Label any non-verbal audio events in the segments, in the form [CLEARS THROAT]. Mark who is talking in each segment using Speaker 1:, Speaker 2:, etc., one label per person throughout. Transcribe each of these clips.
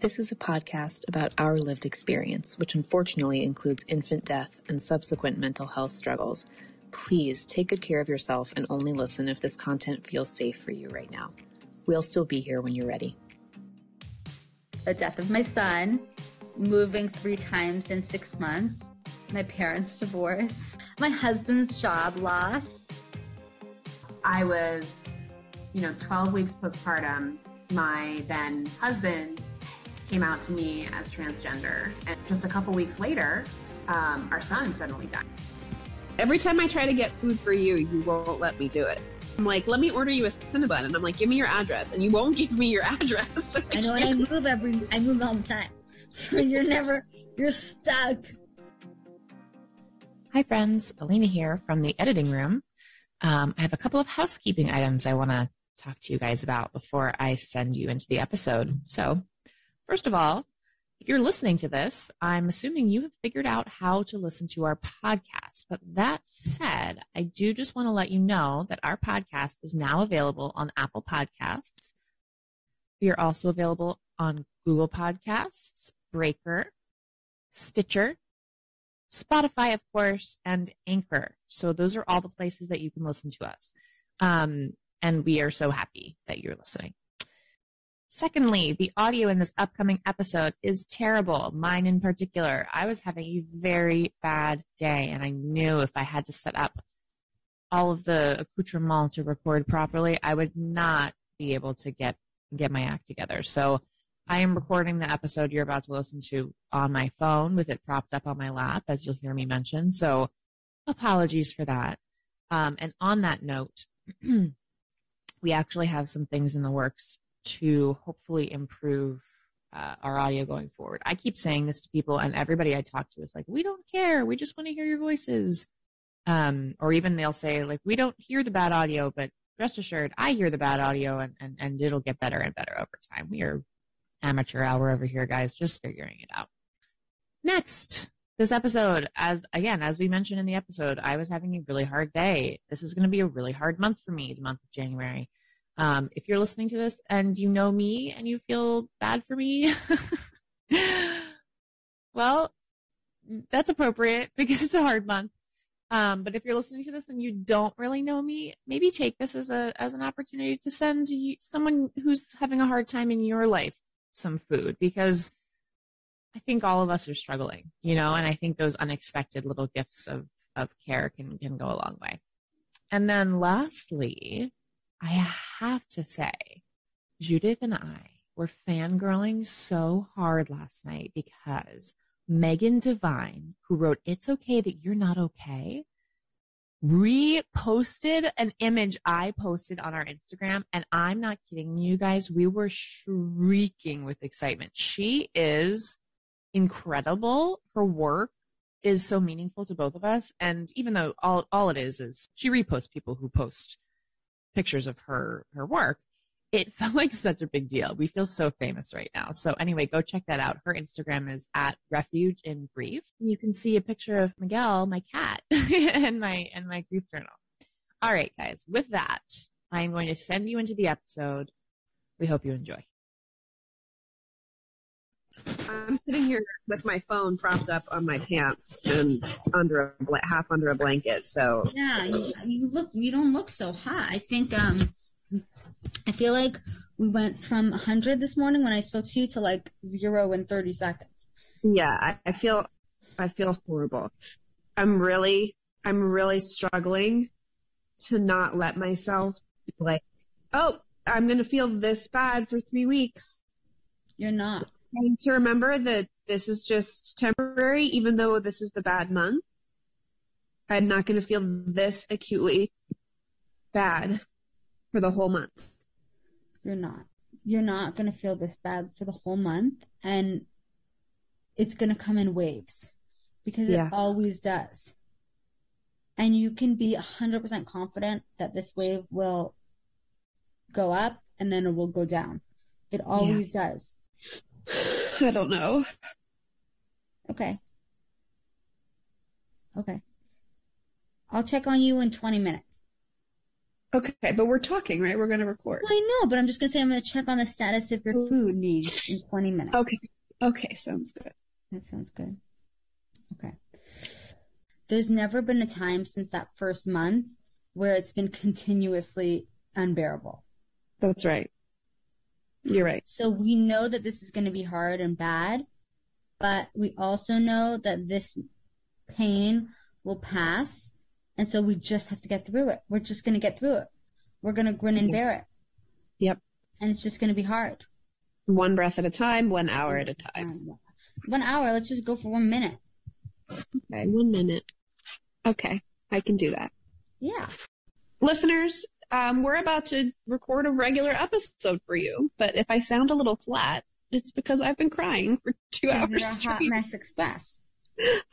Speaker 1: This is a podcast about our lived experience, which unfortunately includes infant death and subsequent mental health struggles. Please take good care of yourself and only listen if this content feels safe for you right now. We'll still be here when you're ready.
Speaker 2: The death of my son, moving three times in six months, my parents' divorce, my husband's job loss.
Speaker 3: I was, you know, 12 weeks postpartum. My then husband came out to me as transgender. And just a couple weeks later, um, our son suddenly died.
Speaker 4: Every time I try to get food for you, you won't let me do it. I'm like, let me order you a Cinnabon. And I'm like, give me your address. And you won't [LAUGHS] give me your address. So [LAUGHS]
Speaker 2: I know, and I move every, I move all the time. [LAUGHS] So you're never, you're stuck.
Speaker 1: Hi, friends. Alina here from the editing room. Um, I have a couple of housekeeping items I want to talk to you guys about before I send you into the episode. So, first of all, if you're listening to this, I'm assuming you have figured out how to listen to our podcast. But that said, I do just want to let you know that our podcast is now available on Apple Podcasts. We are also available on Google Podcasts, Breaker, Stitcher, Spotify, of course, and Anchor. So those are all the places that you can listen to us. Um, and we are so happy that you're listening. Secondly, the audio in this upcoming episode is terrible. Mine in particular. I was having a very bad day and I knew if I had to set up all of the accoutrement to record properly, I would not be able to get, get my act together. So I am recording the episode you're about to listen to on my phone with it propped up on my lap, as you'll hear me mention. So apologies for that. Um, and on that note, [CLEARS THROAT] we actually have some things in the works to hopefully improve uh, our audio going forward. I keep saying this to people, and everybody I talk to is like, "We don't care. We just want to hear your voices." Um, or even they'll say like, "We don't hear the bad audio, but rest assured, I hear the bad audio, and and and it'll get better and better over time." We are amateur hour over here, guys, just figuring it out. Next, this episode, as again, as we mentioned in the episode, I was having a really hard day. This is going to be a really hard month for me, the month of January. Um, if you're listening to this and you know me and you feel bad for me, [LAUGHS] well, that's appropriate because it's a hard month. Um, but if you're listening to this and you don't really know me, maybe take this as a as an opportunity to send you, someone who's having a hard time in your life some food because I think all of us are struggling, you know, and I think those unexpected little gifts of of care can can go a long way. And then lastly, I have to say, Judith and I were fangirling so hard last night because Megan Devine, who wrote It's Okay That You're Not Okay, reposted an image I posted on our Instagram. And I'm not kidding you guys. We were shrieking with excitement. She is incredible. Her work is so meaningful to both of us. And even though all, all it is is she reposts people who post pictures of her her work it [LAUGHS] felt like such a big deal. We feel so famous right now. So anyway go check that out. Her instagram is at refuge in grief. You can see a picture of miguel my cat [LAUGHS] and my and my grief journal. All right guys with that i'm going to send you into the episode. We hope you enjoy
Speaker 4: I'm sitting here with my phone propped up on my pants and under a bla- half under a blanket. So
Speaker 2: Yeah, you, you look, you don't look so hot. I think, um, I feel like we went from 100 this morning when I spoke to you to like zero in 30 seconds.
Speaker 4: yeah, I, I feel I feel horrible. I'm really I'm really struggling to not let myself like, oh, I'm gonna feel this bad for three weeks.
Speaker 2: You're not.
Speaker 4: And to remember that this is just temporary, even though this is the bad month. I'm not going to feel this acutely bad for the whole month.
Speaker 2: You're not. You're not going to feel this bad for the whole month. And it's going to come in waves because
Speaker 4: Yeah.
Speaker 2: it always does. And you can be 100% confident that this wave will go up and then it will go down. It always does. [SIGHS]
Speaker 4: I don't know.
Speaker 2: Okay. Okay. I'll check on you in 20 minutes.
Speaker 4: Okay, but we're talking, right? We're going to record.
Speaker 2: Well, I know, but I'm just gonna say I'm gonna check on the status of your food needs in 20 minutes.
Speaker 4: Okay. Okay, sounds good.
Speaker 2: That sounds good. Okay. There's never been a time since that first month where it's been [LAUGHS] continuously unbearable.
Speaker 4: That's right. You're right.
Speaker 2: So we know that this is going to be hard and bad, but we also know that this pain will pass. And so we just have to get through it. We're just going to get through it. We're going to grin and bear it.
Speaker 4: Yep.
Speaker 2: And it's just going to be hard.
Speaker 4: One breath at a time, one hour at a time.
Speaker 2: One hour. Let's just go for one minute.
Speaker 4: Okay, one minute. Okay, I can do that.
Speaker 2: Yeah.
Speaker 4: Listeners, um, we're about to record a regular episode for you, but if I sound a little flat, it's because I've been crying for two hours
Speaker 2: a hot mess express.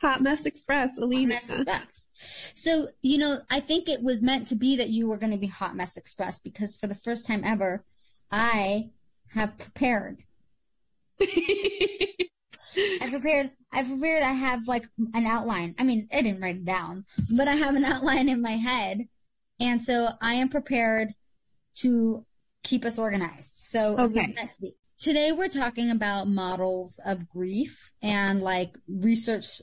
Speaker 4: Hot Mess Express,
Speaker 2: Hot mess express. So, you know, I think it was meant to be that you were going to be hot mess express because for the first time ever, I have prepared. [LAUGHS] I prepared. I prepared. I have like an outline. I mean, I didn't write it down, but I have an outline in my head, and so I am prepared to keep us organized. So
Speaker 4: Okay.
Speaker 2: Today we're talking about models of grief and like research,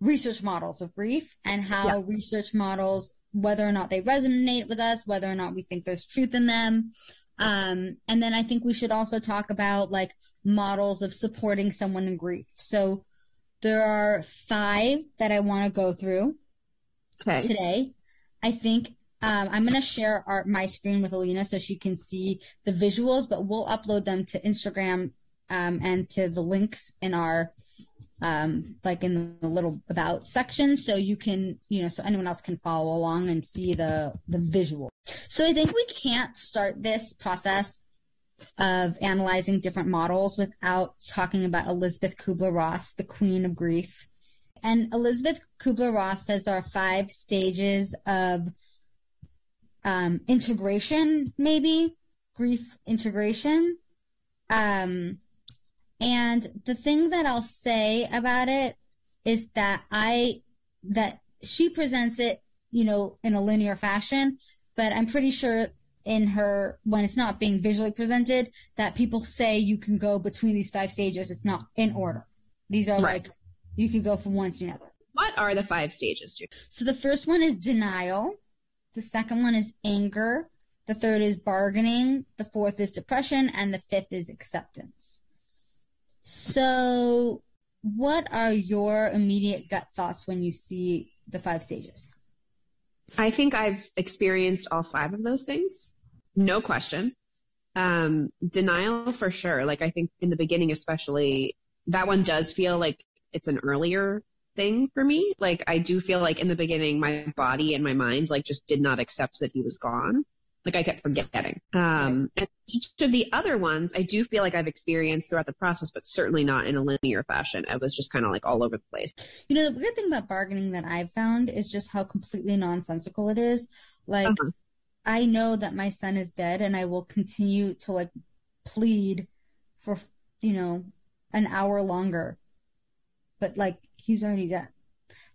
Speaker 2: research models of grief and how research models, whether or not they resonate with us, whether or not we think there's truth in them. Um, and then I think we should also talk about like models of supporting someone in grief. So there are five that I want to go through
Speaker 4: okay.
Speaker 2: today. I think um, I'm going to share our, my screen with Alina so she can see the visuals, but we'll upload them to Instagram um, and to the links in our um, like in the little about section, so you can you know so anyone else can follow along and see the the visual. So I think we can't start this process of analyzing different models without talking about Elisabeth Kübler-Ross, the queen of grief. And Elizabeth Kubler Ross says there are five stages of um, integration, maybe grief integration. Um, and the thing that I'll say about it is that I, that she presents it, you know, in a linear fashion, but I'm pretty sure in her, when it's not being visually presented, that people say you can go between these five stages. It's not in order. These are
Speaker 4: Right.
Speaker 2: like, you can go from one to another.
Speaker 4: What are the five stages?
Speaker 2: So the first one is denial. The second one is anger. The third is bargaining. The fourth is depression. And the fifth is acceptance. So what are your immediate gut thoughts when you see the five stages?
Speaker 4: I think I've experienced all five of those things. No question. Um, denial for sure. Like I think in the beginning, especially that one does feel like it's an earlier thing for me. Like I do feel like in the beginning, my body and my mind like just did not accept that he was gone. Like I kept forgetting. Um, and each of the other ones, I do feel like I've experienced throughout the process, but certainly not in a linear fashion. I was just kind of like all over the place.
Speaker 2: You know, the weird thing about bargaining that I've found is just how completely nonsensical it is. Like,
Speaker 4: Uh-huh.
Speaker 2: I know that my son is dead and I will continue to like plead for, you know, an hour longer. But like, he's already dead.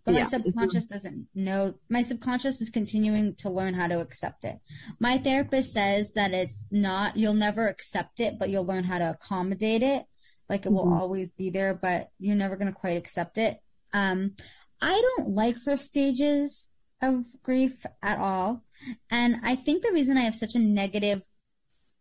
Speaker 2: But my subconscious doesn't know. My subconscious is continuing to learn how to accept it. My therapist says that it's not, you'll never accept it, but you'll learn how to accommodate it. Like it will
Speaker 4: Mhm.
Speaker 2: always be there, but you're never going to quite accept it. Um, I don't like her stages of grief at all. And I think the reason I have such a negative,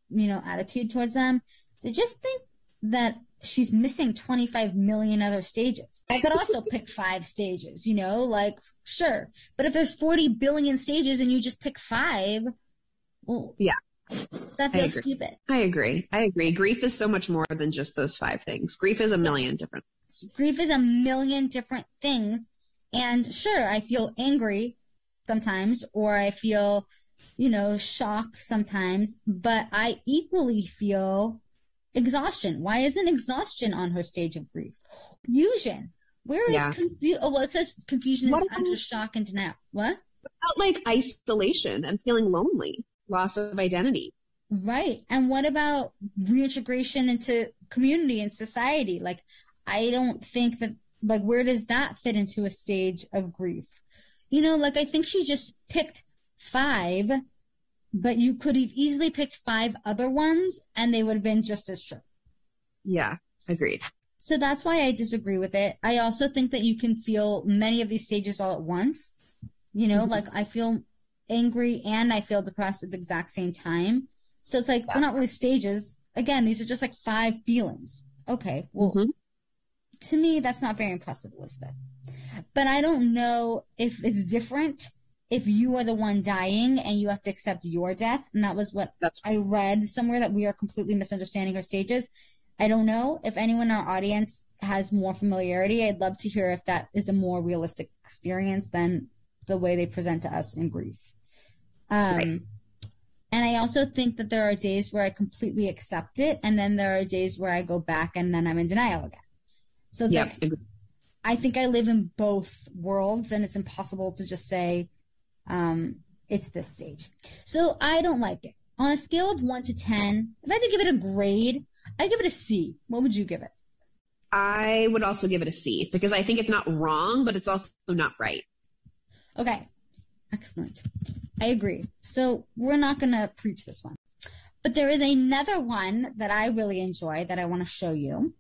Speaker 2: you know, attitude towards them is I just think that she's missing 25 million other stages. I could also pick five stages, you know, like, sure. But if there's 40 billion stages and you just pick five, well,
Speaker 4: Yeah.
Speaker 2: that feels
Speaker 4: agree.
Speaker 2: stupid.
Speaker 4: I agree. I agree. Grief is so much more than just those five things. Grief is a million different things.
Speaker 2: grief is a million different things. And sure, I feel angry sometimes, or I feel, you know, shock sometimes, but I equally feel exhaustion. Why isn't exhaustion on her stage of grief? Confusion. Where is
Speaker 4: Yeah.
Speaker 2: confusion? Oh, well, it says confusion
Speaker 4: What
Speaker 2: is
Speaker 4: about-
Speaker 2: under shock and denial. What?
Speaker 4: About like isolation and feeling lonely, loss of identity.
Speaker 2: Right. And what about reintegration into community and society? Like, I don't think that, like, where does that fit into a stage of grief? You know, like, I think she just picked five but you could have easily picked five other ones and they would have been just as true.
Speaker 4: Yeah, agreed.
Speaker 2: So that's why I disagree with it. I also think that you can feel many of these stages all at once. You know, mm-hmm. like I feel angry and I feel depressed at the exact same time. So it's like, yeah. they're not really stages. Again, these are just like five feelings. Okay. Well, mm-hmm. to me, that's not very impressive, Elisabeth. But I don't know if it's different if you are the one dying and you have to accept your death. And that was what that's I read somewhere that we are completely misunderstanding our stages. I don't know if anyone in our audience has more familiarity. I'd love to hear if that is a more realistic experience than the way they present to us in grief. Um, right. And I also think that there are days where I completely accept it, and then there are days where I go back and then I'm in denial again. So it's like, I think I live in both worlds, and it's impossible to just say um, it's this stage. So I don't like it. On a scale of one to 10, if I had to give it a grade, I'd give it a C. What would you give it?
Speaker 4: I would also give it a C because I think it's not wrong, but it's also not right.
Speaker 2: Okay. Excellent. I agree. So we're not going to preach this one. But there is another one that I really enjoy that I want to show you.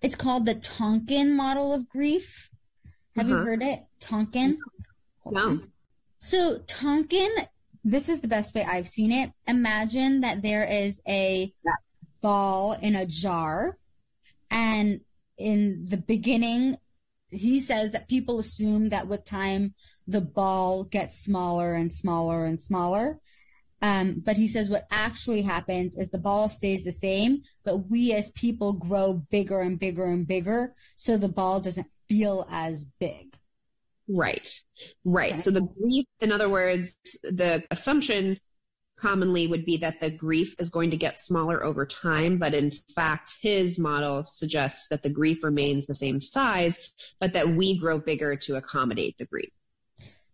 Speaker 2: It's called the Tonkin model of grief. Have uh-huh. you heard it? Tonkin?
Speaker 4: No.
Speaker 2: So Tonkin, this is the best way I've seen it. Imagine that there is a ball in a jar and in the beginning he says that people assume that with time the ball gets smaller and smaller and smaller. Um, but he says what actually happens is the ball stays the same, but we as people grow bigger and bigger and bigger, so the ball doesn't feel as big.
Speaker 4: Right. Right. Okay. So the grief, in other words, the assumption commonly would be that the grief is going to get smaller over time, but in fact, his model suggests that the grief remains the same size, but that we grow bigger to accommodate the grief.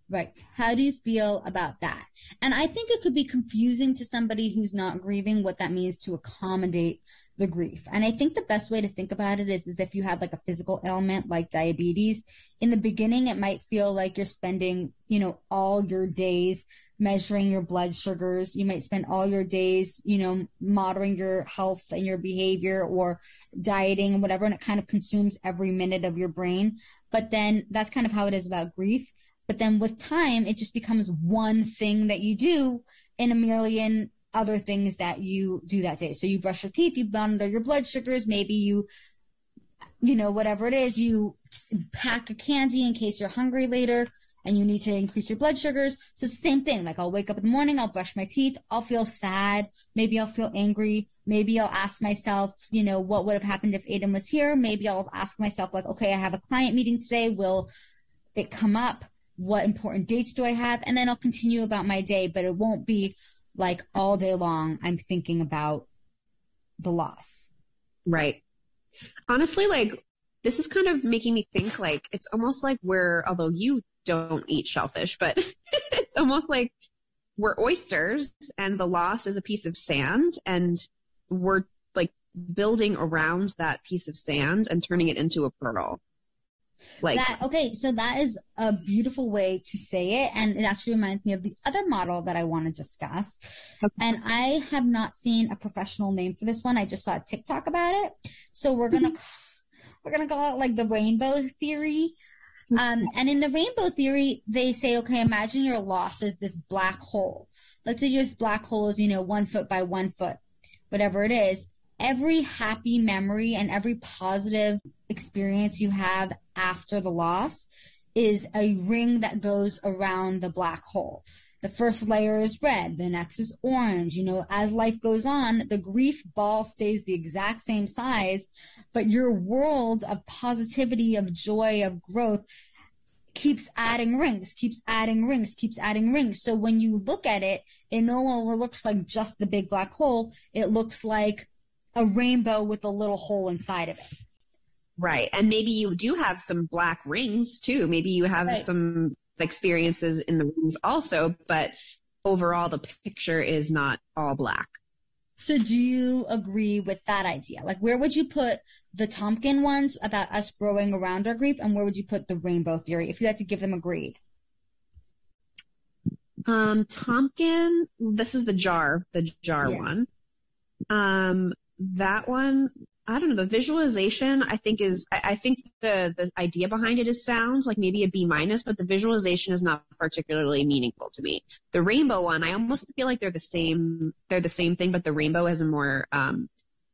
Speaker 2: Right. How do you feel about that? And I think it could be confusing to somebody who's not grieving what that means to accommodate the grief. And I think the best way to think about it is, is if you had like a physical ailment like diabetes, in the beginning, it might feel like you're spending, you know, all your days measuring your blood sugars. You might spend all your days, you know, monitoring your health and your behavior or dieting and whatever. And it kind of consumes every minute of your brain. But then that's kind of how it is about grief. But then with time, it just becomes one thing that you do in a million other things that you do that day. So you brush your teeth, you monitor your blood sugars, maybe you, you know, whatever it is, you pack a candy in case you're hungry later and you need to increase your blood sugars. So same thing. Like I'll wake up in the morning, I'll brush my teeth, I'll feel sad, maybe I'll feel angry, maybe I'll ask myself, you know, what would have happened if Aiden was here? Maybe I'll ask myself like, okay, I have a client meeting today, will it come up? What important dates do I have? And then I'll continue about my day, but it won't be, like all day long, I'm thinking about the loss.
Speaker 4: Right. Honestly, like this is kind of making me think like it's almost like we're, although you don't eat shellfish, but [LAUGHS] it's almost like we're oysters and the loss is a piece of sand and we're like building around that piece of sand and turning it into a pearl.
Speaker 2: Like that, okay, so that is a beautiful way to say it, and it actually reminds me of the other model that I want to discuss. Okay. And I have not seen a professional name for this one. I just saw a TikTok about it, so we're gonna mm-hmm. [LAUGHS] we're gonna call it like the rainbow theory. Um, and in the rainbow theory, they say, okay, imagine your loss is this black hole. Let's say this black hole is, you know, one foot by one foot, whatever it is every happy memory and every positive experience you have after the loss is a ring that goes around the black hole. The first layer is red, the next is orange. You know, as life goes on, the grief ball stays the exact same size, but your world of positivity, of joy, of growth keeps adding rings, keeps adding rings, keeps adding rings. So when you look at it, it no longer looks like just the big black hole. It looks like a rainbow with a little hole inside of it.
Speaker 4: Right. And maybe you do have some black rings too. Maybe you have right. some experiences in the rings also, but overall the picture is not all black.
Speaker 2: So do you agree with that idea? Like where would you put the Tompkin ones about us growing around our grief and where would you put the rainbow theory if you had to give them a grade?
Speaker 4: Um, Tompkin, this is the jar, the jar
Speaker 2: Yeah.
Speaker 4: one. Um, that one, I don't know, the visualization I think is, I, I think the, the idea behind it is sounds like maybe a B minus, but the visualization is not particularly meaningful to me. The rainbow one, I almost feel like they're the same, they're the same thing, but the rainbow has a more, um,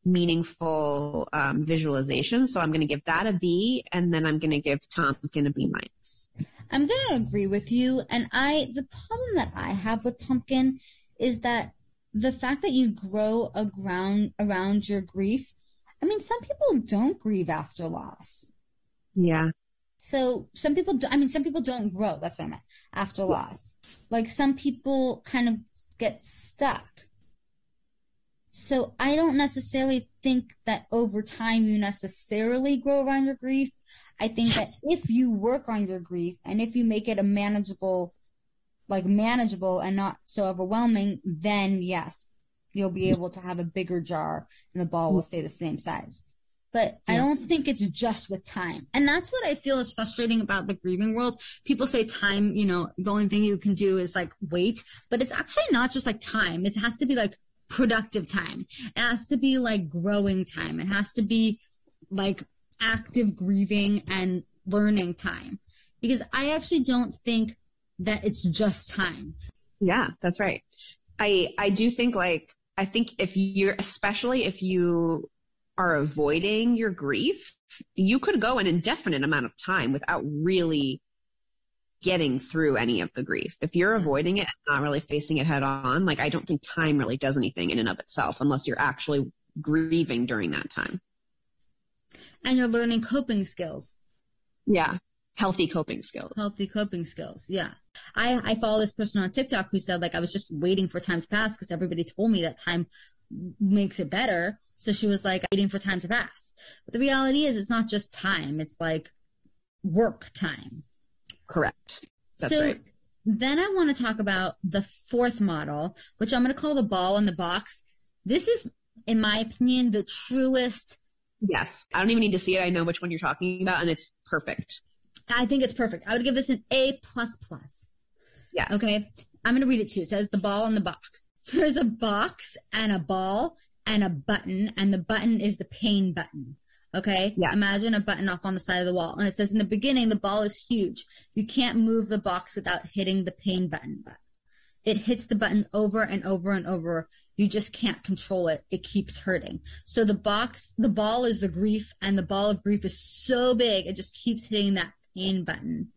Speaker 4: meaningful, um, visualization. So I'm going to give that a B and then I'm going to give Tompkin a B minus.
Speaker 2: I'm gonna agree with you. And I, the problem that I have with Pumpkin is that the fact that you grow a ground around your grief. I mean, some people don't grieve after loss.
Speaker 4: Yeah.
Speaker 2: So some people, do, I mean, some people don't grow. That's what I meant after loss. Like some people kind of get stuck. So I don't necessarily think that over time you necessarily grow around your grief. I think that if you work on your grief and if you make it a manageable, like manageable and not so overwhelming, then yes, you'll be able to have a bigger jar and the ball will mm-hmm. stay the same size. But I don't think it's just with time. And that's what I feel is frustrating about the grieving world. People say time, you know, the only thing you can do is like wait, but it's actually not just like time. It has to be like productive time. It has to be like growing time. It has to be like active grieving and learning time. Because I actually don't think that it's just time.
Speaker 4: Yeah, that's right. I I do think like I think if you're especially if you are avoiding your grief, you could go an indefinite amount of time without really getting through any of the grief. If you're avoiding it and not really facing it head on, like I don't think time really does anything in and of itself unless you're actually grieving during that time.
Speaker 2: And you're learning coping skills.
Speaker 4: Yeah. Healthy coping skills.
Speaker 2: healthy coping skills. Yeah. I, I follow this person on TikTok who said like I was just waiting for time to pass because everybody told me that time makes it better. So she was like waiting for time to pass. But the reality is it's not just time. It's like work time.
Speaker 4: Correct. That's
Speaker 2: so
Speaker 4: right.
Speaker 2: then I want to talk about the fourth model, which I'm going to call the ball in the box. This is, in my opinion, the truest
Speaker 4: Yes. I don't even need to see it. I know which one you're talking about and it's perfect.
Speaker 2: I think it's perfect. I would give this an A plus plus.
Speaker 4: Yeah.
Speaker 2: Okay. I'm going to read it to you. It says the ball in the box. [LAUGHS] There's a box and a ball and a button, and the button is the pain button. Okay.
Speaker 4: Yeah.
Speaker 2: Imagine a button off on the side of the wall. And it says in the beginning, the ball is huge. You can't move the box without hitting the pain button. But it hits the button over and over and over. You just can't control it. It keeps hurting. So the box, the ball is the grief, and the ball of grief is so big, it just keeps hitting that pain button.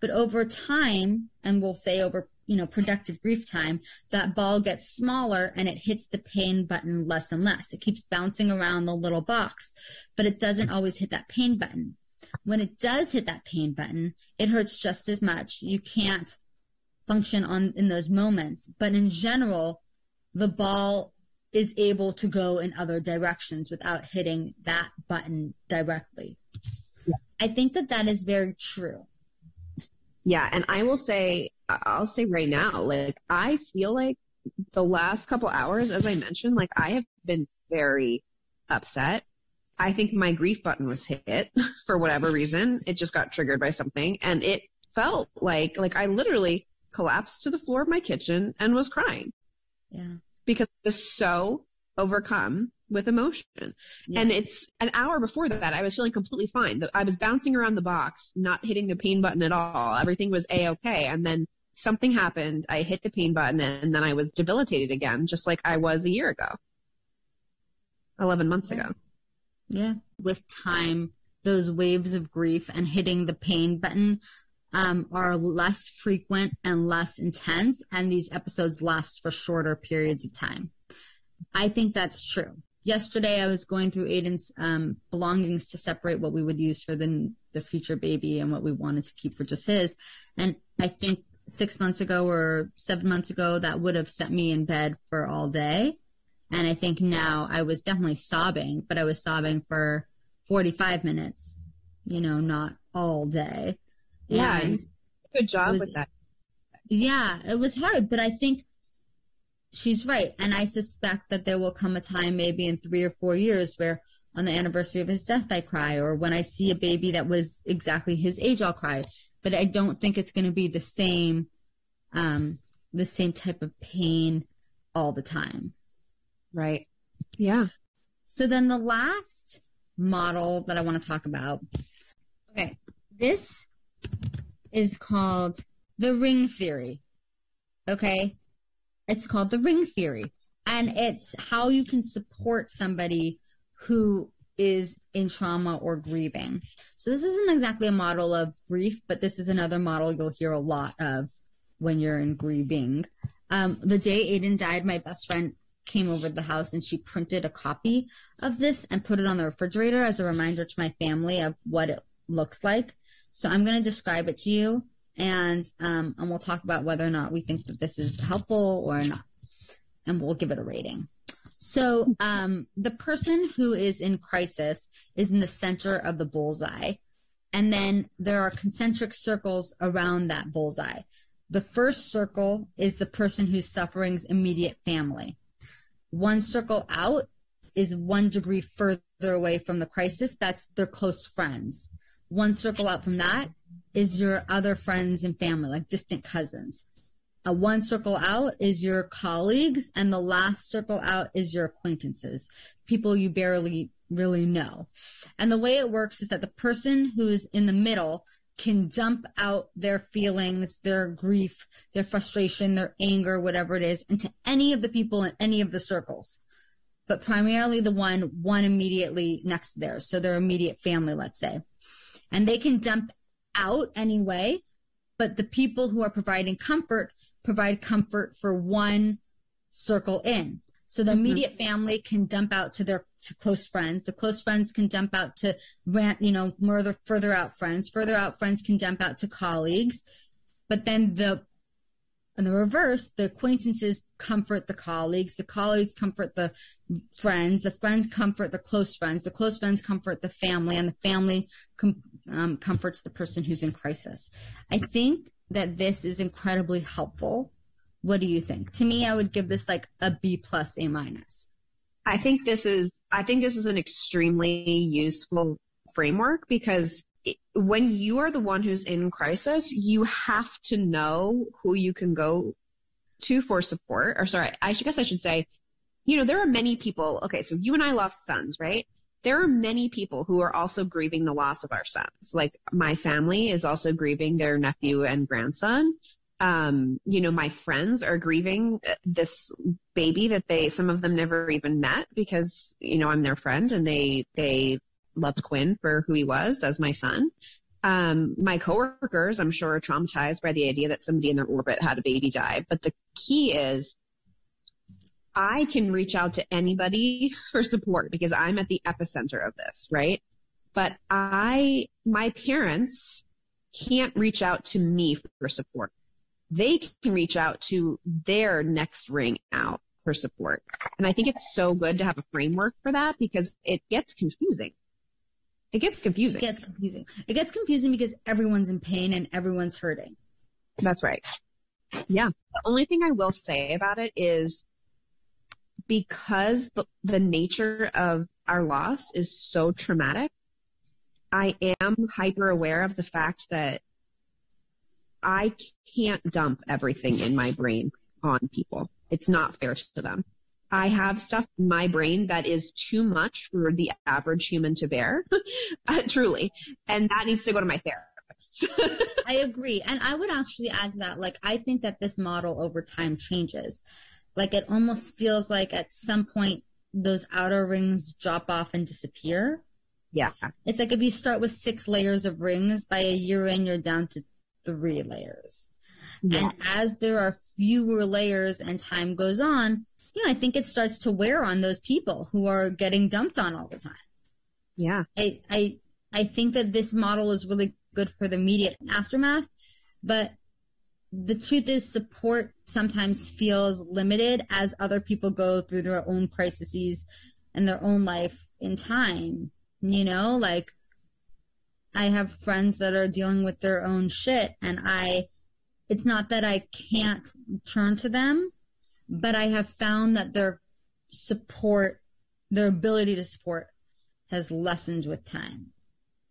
Speaker 2: But over time, and we'll say over, you know, productive grief time, that ball gets smaller and it hits the pain button less and less. It keeps bouncing around the little box, but it doesn't always hit that pain button. When it does hit that pain button, it hurts just as much. You can't function on in those moments, but in general, the ball is able to go in other directions without hitting that button directly. I think that that is very true.
Speaker 4: Yeah, and I will say, I'll say right now, like I feel like the last couple hours, as I mentioned, like I have been very upset. I think my grief button was hit [LAUGHS] for whatever reason. It just got triggered by something, and it felt like like I literally collapsed to the floor of my kitchen and was crying
Speaker 2: Yeah.
Speaker 4: because I was so overcome with emotion. And it's an hour before that, I was feeling completely fine. I was bouncing around the box, not hitting the pain button at all. Everything was a-okay. And then something happened. I hit the pain button and then I was debilitated again, just like I was a year ago. 11 months ago.
Speaker 2: Yeah. With time, those waves of grief and hitting the pain button um, are less frequent and less intense, and these episodes last for shorter periods of time. I think that's true. Yesterday, I was going through Aiden's um, belongings to separate what we would use for the the future baby and what we wanted to keep for just his. And I think six months ago or seven months ago, that would have set me in bed for all day. And I think now I was definitely sobbing, but I was sobbing for 45 minutes, you know, not all day.
Speaker 4: Yeah.
Speaker 2: And
Speaker 4: Good job
Speaker 2: was-
Speaker 4: with that.
Speaker 2: yeah, it was hard, but I think she's right. And I suspect that there will come a time, maybe in three or four years, where on the anniversary of his death, I cry, or when I see a baby that was exactly his age, I'll cry. But I don't think it's going to be the same, um, the same type of pain all the time.
Speaker 4: Right. Yeah.
Speaker 2: So then the last model that I want to talk about. Okay. This is called the ring theory. Okay. It's called the ring theory and it's how you can support somebody who is in trauma or grieving. So this isn't exactly a model of grief, but this is another model you'll hear a lot of when you're in grieving. Um, the day Aiden died, my best friend came over to the house and she printed a copy of this and put it on the refrigerator as a reminder to my family of what it looks like. So I'm going to describe it to you and um, and we'll talk about whether or not we think that this is helpful or not, and we'll give it a rating. So um, the person who is in crisis is in the center of the bullseye, and then there are concentric circles around that bullseye. The first circle is the person who's suffering's immediate family. One circle out is one degree further away from the crisis. That's their close friends. One circle out from that is your other friends and family, like distant cousins. A one circle out is your colleagues, and the last circle out is your acquaintances, people you barely really know. And the way it works is that the person who is in the middle can dump out their feelings, their grief, their frustration, their anger, whatever it is, into any of the people in any of the circles. But primarily the one, one immediately next to theirs. So their immediate family, let's say. And they can dump out anyway, but the people who are providing comfort provide comfort for one circle in. So the mm-hmm. immediate mm-hmm. family can dump out to their to close friends. The close friends can dump out to rant, you know, further further out friends. Further out friends can dump out to colleagues. But then the in the reverse, the acquaintances comfort the colleagues, the colleagues comfort the friends, the friends comfort the close friends, the close friends comfort the family, and the family com- um, comforts the person who's in crisis. I think that this is incredibly helpful. What do you think? To me, I would give this like a B plus, A minus.
Speaker 4: I think this is I think this is an extremely useful framework because when you are the one who's in crisis, you have to know who you can go to for support. Or sorry, I guess I should say, you know, there are many people. Okay, so you and I lost sons, right? There are many people who are also grieving the loss of our sons. Like my family is also grieving their nephew and grandson um, you know, my friends are grieving this baby that they, some of them never even met because, you know, I'm their friend and they, they loved Quinn for who he was as my son. Um, my coworkers, I'm sure, are traumatized by the idea that somebody in their orbit had a baby die. But the key is I can reach out to anybody [LAUGHS] for support because I'm at the epicenter of this, right? But I, my parents can't reach out to me for support they can reach out to their next ring out for support. And I think it's so good to have a framework for that because it gets confusing. It gets confusing.
Speaker 2: It gets confusing. It gets confusing because everyone's in pain and everyone's hurting.
Speaker 4: That's right. Yeah. The only thing I will say about it is because the, the nature of our loss is so traumatic, I am hyper aware of the fact that I can't dump everything in my brain on people. It's not fair to them. I have stuff in my brain that is too much for the average human to bear, [LAUGHS] uh, truly, and that needs to go to my therapist. [LAUGHS]
Speaker 2: I agree. And I would actually add to that, like, I think that this model over time changes. Like, it almost feels like at some point those outer rings drop off and disappear.
Speaker 4: Yeah.
Speaker 2: It's like if you start with six layers of rings, by a year in, you're down to three layers. Yeah. And as there are fewer layers and time goes on, yeah, I think it starts to wear on those people who are getting dumped on all the time.
Speaker 4: Yeah.
Speaker 2: I, I, I think that this model is really good for the immediate aftermath, but the truth is support sometimes feels limited as other people go through their own crises and their own life in time. You know, like I have friends that are dealing with their own shit and I it's not that I can't turn to them, but I have found that their support, their ability to support has lessened with time.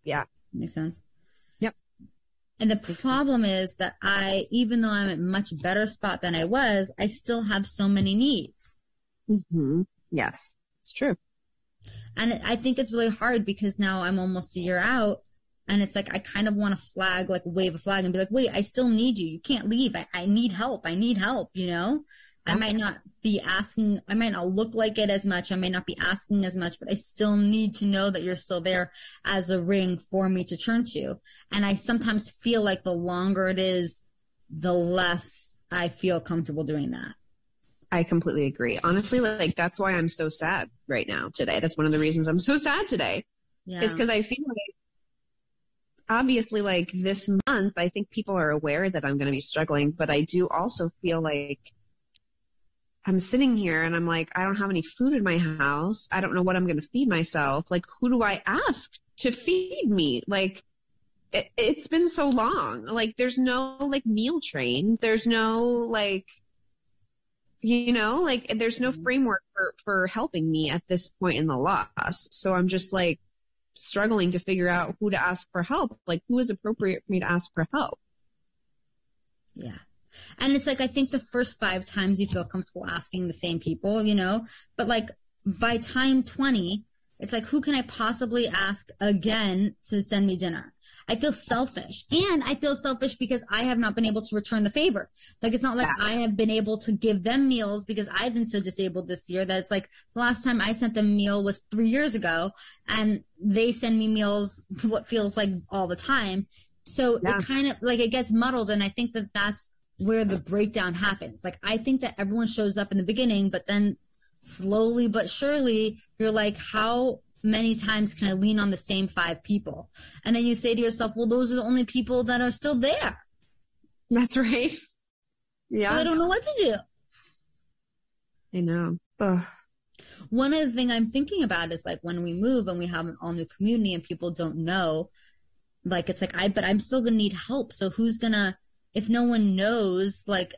Speaker 4: Yeah.
Speaker 2: Makes sense?
Speaker 4: Yep.
Speaker 2: And the problem is that I, even though I'm at a much better spot than I was, I still have so many needs.
Speaker 4: Mm-hmm. Yes, it's true.
Speaker 2: And I think it's really hard because now I'm almost a year out and it's like I kind of want to flag, like wave a flag and be like, wait, I still need you. You can't leave. I, I need help. I need help, you know? I might not be asking, I might not look like it as much. I may not be asking as much, but I still need to know that you're still there as a ring for me to turn to. And I sometimes feel like the longer it is, the less I feel comfortable doing that.
Speaker 4: I completely agree. Honestly, like that's why I'm so sad right now today. That's one of the reasons I'm so sad today.
Speaker 2: Yeah.
Speaker 4: Is because I feel like obviously like this month I think people are aware that I'm going to be struggling, but I do also feel like I'm sitting here and I'm like I don't have any food in my house. I don't know what I'm going to feed myself. Like who do I ask to feed me? Like it, it's been so long. Like there's no like meal train. There's no like you know, like there's no mm-hmm. framework for, for helping me at this point in the loss. So I'm just like struggling to figure out who to ask for help. Like who is appropriate for me to ask for help?
Speaker 2: Yeah. And it's like, I think the first five times you feel comfortable asking the same people, you know, but like by time 20, it's like, who can I possibly ask again to send me dinner? I feel selfish and I feel selfish because I have not been able to return the favor. Like it's not like
Speaker 4: Yeah.
Speaker 2: I have been able to give them meals because I've been so disabled this year that it's like the last time I sent them a meal was three years ago and they send me meals what feels like all the time. So
Speaker 4: Yeah.
Speaker 2: it kind of like it gets muddled and I think that that's where the breakdown happens. Like I think that everyone shows up in the beginning, but then slowly but surely you're like, how many times can I lean on the same five people? And then you say to yourself, well, those are the only people that are still there.
Speaker 4: That's right. Yeah.
Speaker 2: So I don't know what to do.
Speaker 4: I know. Ugh.
Speaker 2: One other thing I'm thinking about is like when we move and we have an all new community and people don't know, like it's like I, but I'm still gonna need help. So who's gonna, if no one knows, like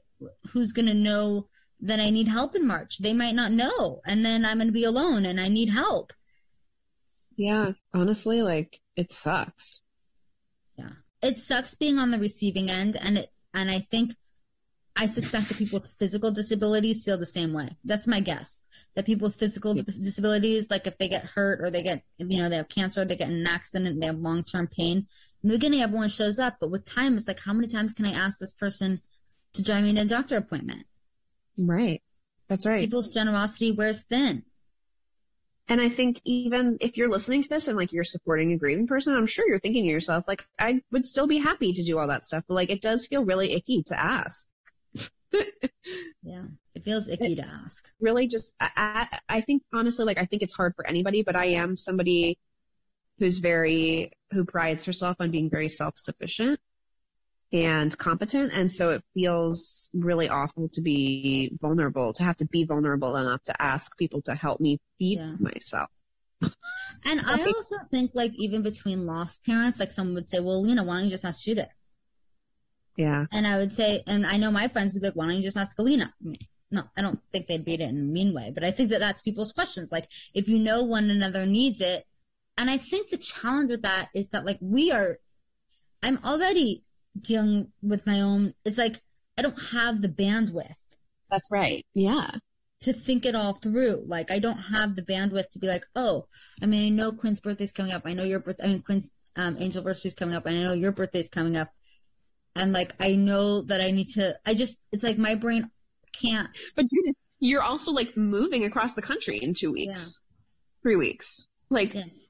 Speaker 2: who's gonna know that I need help in March? They might not know, and then I'm gonna be alone and I need help.
Speaker 4: Yeah. Honestly, like it sucks.
Speaker 2: Yeah. It sucks being on the receiving end and it and I think I suspect that people with physical disabilities feel the same way. That's my guess. That people with physical dis- disabilities, like if they get hurt or they get, you know, they have cancer, they get in an accident, they have long term pain. In the beginning, everyone shows up, but with time, it's like, how many times can I ask this person to drive me to a doctor appointment?
Speaker 4: Right. That's right.
Speaker 2: People's generosity wears thin.
Speaker 4: And I think even if you're listening to this and like you're supporting a grieving person, I'm sure you're thinking to yourself, like, I would still be happy to do all that stuff, but like it does feel really icky to ask.
Speaker 2: Yeah. It feels icky to ask.
Speaker 4: really just I, I I think honestly like I think it's hard for anybody, but I am somebody who's very who prides herself on being very self-sufficient and competent and so it feels really awful to be vulnerable, to have to be vulnerable enough to ask people to help me feed
Speaker 2: Yeah.
Speaker 4: myself.
Speaker 2: And I also think like even between lost parents, like someone would say, well, Lena, why don't you just ask Judith?
Speaker 4: Yeah.
Speaker 2: And I would say, and I know my friends would be like, why don't you just ask Alina? No, I don't think they'd beat it in a mean way, but I think that that's people's questions. Like, if you know one another needs it. And I think the challenge with that is that, like, we are, I'm already dealing with my own, it's like, I don't have the bandwidth
Speaker 4: That's right. Yeah.
Speaker 2: to think it all through. Like, I don't have the bandwidth to be like, oh, I mean, I know Quinn's birthday's coming up. I know your birth, I mean, Quinn's, um, angel is coming up. And I know your birthday's coming up. And like, I know that I need to, I just, it's like my brain can't
Speaker 4: But you're also like moving across the country in two weeks. Three weeks. Like
Speaker 2: Yes.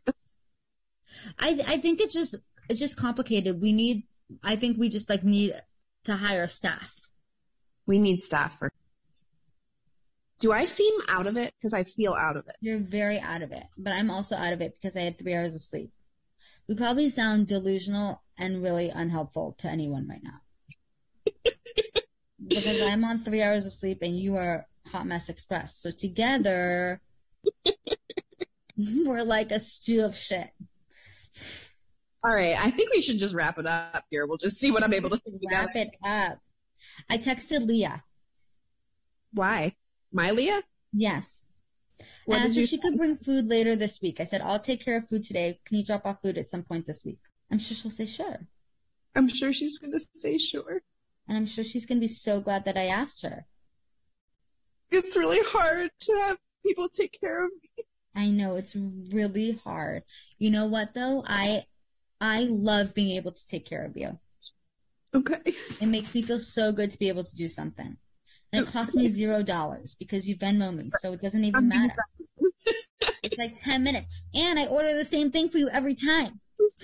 Speaker 2: I I think it's just it's just complicated. We need I think we just like need to hire staff.
Speaker 4: we need staff for Do I seem out of it? Because I feel out of it.
Speaker 2: You're very out of it, but I'm also out of it because I had three hours of sleep. We probably sound delusional and really unhelpful to anyone right now. [LAUGHS] because I'm on three hours of sleep and you are Hot Mess Express. So together, [LAUGHS] we're like a stew of shit.
Speaker 4: All right, I think we should just wrap it up here. We'll just see what I'm able to
Speaker 2: Wrap it up. I texted Leah.
Speaker 4: Why? My Leah?
Speaker 2: Yes.
Speaker 4: What
Speaker 2: and
Speaker 4: you
Speaker 2: she could bring food later this week. I said, I'll take care of food today. Can you drop off food at some point this week? I'm sure she'll say sure.
Speaker 4: I'm sure she's going to say sure.
Speaker 2: And I'm sure she's going to be so glad that I asked her.
Speaker 4: It's really hard to have people take care of me.
Speaker 2: I know it's really hard. You know what though? I I love being able to take care of you.
Speaker 4: Okay.
Speaker 2: It makes me feel so good to be able to do something. And it costs me zero dollars because you Venmo me, so it doesn't even matter. [LAUGHS] It's like ten minutes. And I order the same thing for you every time. [LAUGHS]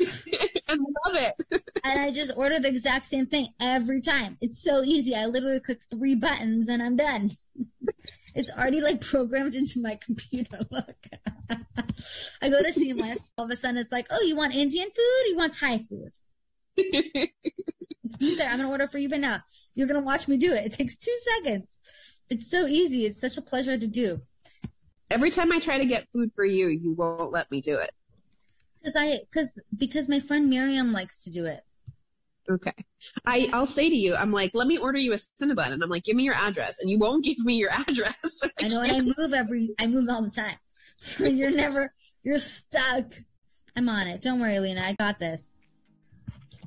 Speaker 4: and love it.
Speaker 2: And I just order the exact same thing every time. It's so easy. I literally click three buttons and I'm done. [LAUGHS] It's already like programmed into my computer. Look. I go to Seamless. All of a sudden it's like, oh, you want Indian food? You want Thai food? He's like, I'm gonna order for you, but now you're gonna watch me do it. It takes two seconds. It's so easy. It's such a pleasure to do.
Speaker 4: Every time I try to get food for you, you won't let me do it.
Speaker 2: Cause I, cause, because my friend Miriam likes to do it.
Speaker 4: Okay. I, I'll say to you, I'm like, let me order you a Cinnabon. And I'm like, give me your address. And you won't give me your [LAUGHS] address.
Speaker 2: I know, and I move every, I move all the time. [LAUGHS] So you're never, you're stuck. I'm on it. Don't worry, Lena. I got this.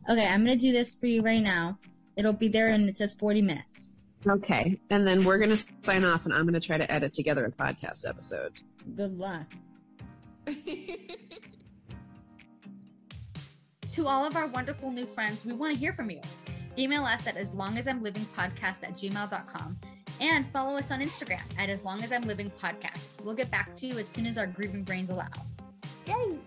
Speaker 2: Okay, I'm gonna do this for you right now. It'll be there and it says 40 minutes.
Speaker 4: Okay. And then we're going to sign off and I'm going to try to edit together a podcast episode.
Speaker 2: Good luck. [LAUGHS] To all of our wonderful new friends, we want to hear from you. Email us at as long as I'm living podcast at gmail.com and follow us on Instagram at as long as I'm living podcast. We'll get back to you as soon as our grieving brains allow. Yay!